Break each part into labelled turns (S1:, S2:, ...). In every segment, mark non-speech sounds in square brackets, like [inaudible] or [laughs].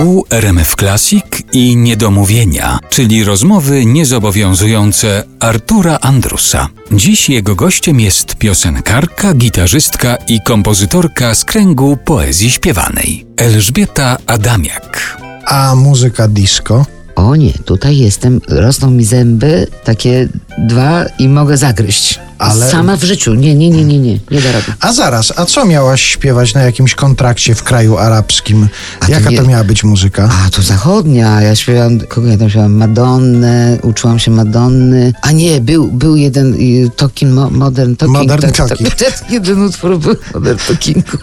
S1: Tu RMF Classic i Niedomówienia, czyli rozmowy niezobowiązujące Artura Andrusa. Dziś jego gościem jest piosenkarka, gitarzystka i kompozytorka z kręgu poezji śpiewanej Elżbieta Adamiak.
S2: A muzyka disco?
S3: O nie, tutaj jestem, rosną mi zęby, takie dwa i mogę zagryźć.
S2: Ale-
S3: Sama w życiu. Nie, nie, nie, nie, nie, nie da rady.
S2: A zaraz, a co miałaś śpiewać na jakimś kontrakcie w kraju arabskim?
S3: A to
S2: Jaka
S3: nie-
S2: to miała być muzyka?
S3: A, to zachodnia. Ja śpiewałam, kogo ja tam śpiewałam? Madonnę, uczyłam się Madonny. A nie, był, był jeden y, Talking, mo, Modern Talking.
S2: Modern Talking.
S3: Tak, jeden utwór był Modern Talkingu.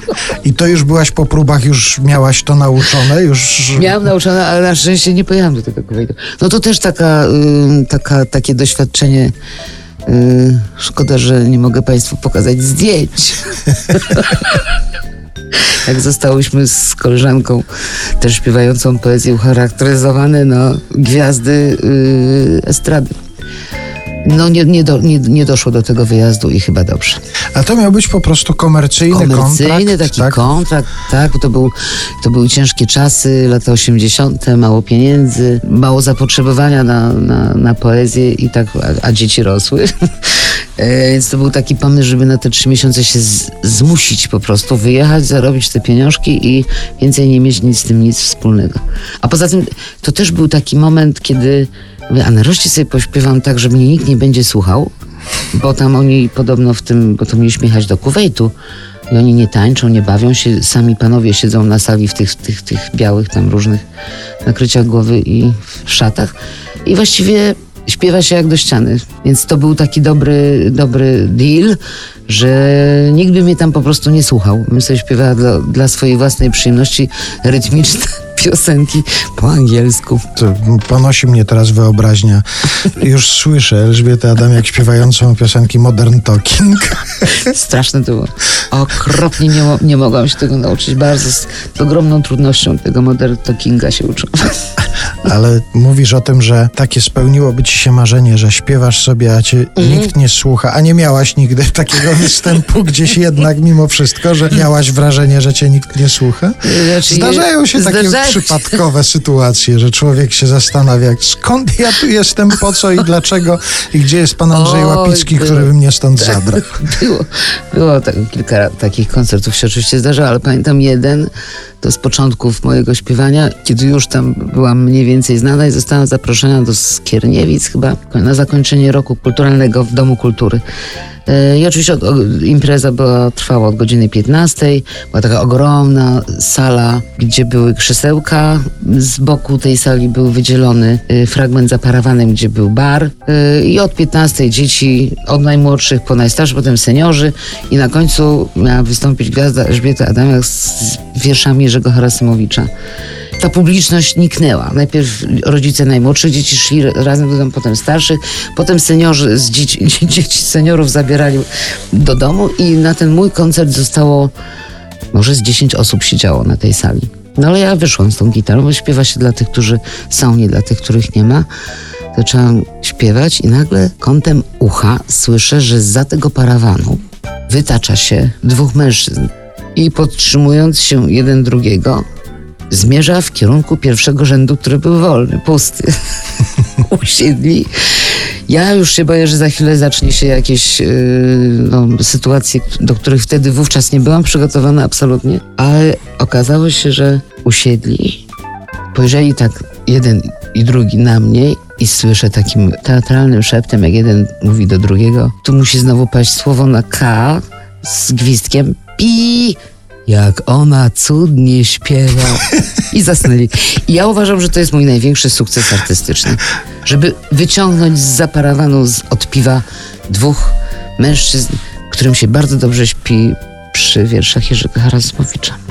S2: I to już byłaś po próbach, już miałaś to nauczone? Już...
S3: Miałam nauczone, ale na szczęście nie pojechałam do tego Kuwejtu. No to też taka, y, taka, takie doświadczenie. Y, szkoda, że nie mogę Państwu pokazać zdjęć. [laughs] Jak zostałyśmy z koleżanką, też śpiewającą poezję, ucharakteryzowane no, gwiazdy y, estrady. No nie, nie, do, nie, nie doszło do tego wyjazdu i chyba dobrze.
S2: A to miał być po prostu komercyjny,
S3: Komercyjny
S2: kontrakt?
S3: taki
S2: tak?
S3: kontrakt, tak, to, był, to były ciężkie czasy, lata 80., mało pieniędzy, mało zapotrzebowania na, na, na poezję i tak, a, a dzieci rosły. [laughs] E, Więc to był taki pomysł, żeby na te trzy miesiące się z, zmusić po prostu, wyjechać, zarobić te pieniążki i więcej nie mieć nic z tym nic wspólnego. A poza tym to też był taki moment, kiedy mówię, a nareszcie sobie pośpiewam tak, że mnie nikt nie będzie słuchał, bo tam oni podobno w tym, bo to mieliśmy jechać do Kuwejtu i oni nie tańczą, nie bawią się, sami panowie siedzą na sali w tych, tych, tych białych tam różnych nakryciach głowy i w szatach i właściwie śpiewa się jak do ściany. Więc to był taki dobry, dobry deal, że nikt by mnie tam po prostu nie słuchał. Bym sobie śpiewała dla, dla swojej własnej przyjemności rytmiczne [laughs] piosenki po angielsku.
S2: To ponosi mnie teraz wyobraźnia. Już słyszę Elżbietę Adamiak śpiewającą piosenki Modern Talking. [laughs]
S3: Straszne to było. Okropnie nie, nie mogłam się tego nauczyć. Bardzo z, z ogromną trudnością tego modern talkinga się uczyłam.
S2: Ale mówisz o tym, że takie spełniłoby ci się marzenie, że śpiewasz sobie, a cię
S3: Mhm.
S2: nikt nie słucha, a nie miałaś nigdy takiego [laughs] występu gdzieś jednak mimo wszystko, że miałaś wrażenie, że cię nikt nie słucha?
S3: Znaczy,
S2: Zdarzają się takie
S3: się.
S2: przypadkowe sytuacje, że człowiek się zastanawia, skąd ja tu jestem, po co i dlaczego i gdzie jest pan Andrzej Łapicki,
S3: było.
S2: który by mnie stąd zabrał.
S3: Było, było tak, kilka takich koncertów się oczywiście zdarzało, ale pamiętam jeden, to z początków mojego śpiewania, kiedy już tam byłam mniej więcej znana i zostałam zaproszona do Skierniewic chyba na zakończenie roku kulturalnego w Domu Kultury. E, I oczywiście impreza była, trwała od godziny 15. Była taka ogromna sala, gdzie były krzesełka. Z boku tej sali był wydzielony e, fragment za parawanem, gdzie był bar. E, I od 15 dzieci, od najmłodszych po najstarszych, potem seniorzy. I na końcu miała wystąpić gwiazda Elżbieta Adamiak z wierszami Jerzego Harasymowicza ta publiczność niknęła. Najpierw rodzice najmłodszych dzieci szli razem do domu, potem starszych, potem seniorzy z dzieci, [laughs] dzieci seniorów zabierali do domu i na ten mój koncert zostało może z 10 osób siedziało na tej sali. No ale ja wyszłam z tą gitarą, bo śpiewa się dla tych, którzy są, nie dla tych, których nie ma. Zaczęłam śpiewać i nagle kątem ucha słyszę, że za tego parawanu wytacza się dwóch mężczyzn i podtrzymując się jeden drugiego, zmierza w kierunku pierwszego rzędu, który był wolny, pusty. [laughs] Usiedli. Ja już się boję, że za chwilę zacznie się jakieś yy, no, sytuacje, do których wtedy wówczas nie byłam przygotowana absolutnie, ale okazało się, że usiedli, spojrzeli tak jeden i drugi na mnie i słyszę takim teatralnym szeptem, jak jeden mówi do drugiego, tu musi znowu paść słowo na K z gwizdkiem pi, jak ona cudnie śpiewa. I zasnęli. I ja uważam, że to jest mój największy sukces artystyczny. Żeby wyciągnąć z zaparawanu z, od piwa dwóch mężczyzn, którym się bardzo dobrze śpi przy wierszach Jerzego Harasmowicza.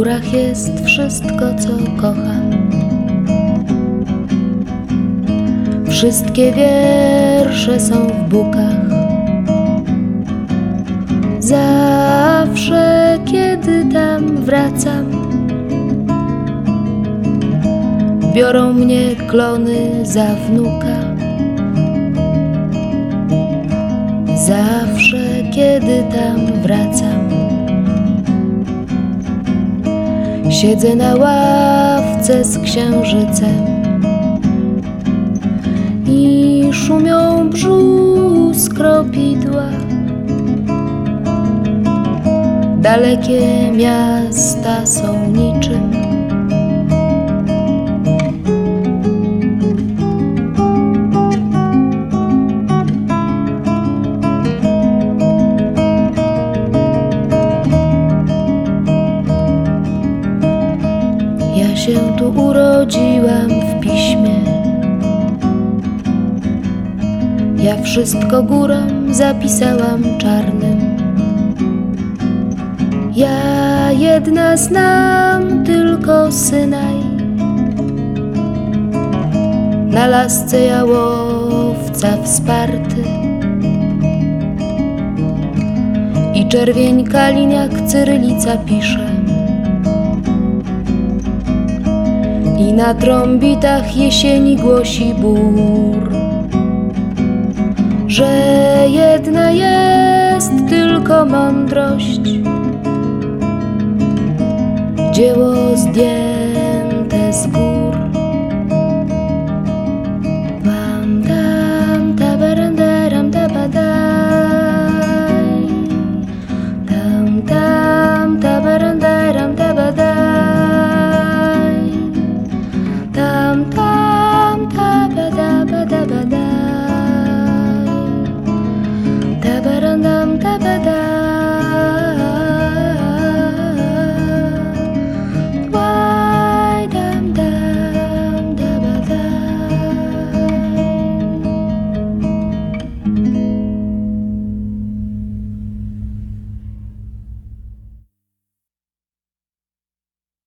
S4: Górach jest wszystko, co kocham. Wszystkie wiersze są w bukach. Zawsze, kiedy tam wracam, biorą mnie klony za wnuka. Zawsze, kiedy tam wracam, siedzę na ławce z księżycem i szumią brzus kropidła. Dalekie miasta są niczym. Się tu urodziłam w piśmie. Ja wszystko górą zapisałam czarnym. Ja jedna znam tylko Synaj. Na lasce jałowca wsparty i czerwień kalin jak cyrylica pisze. I na trąbitach jesieni głosi bór, że jedna jest tylko mądrość, dzieło zdjęte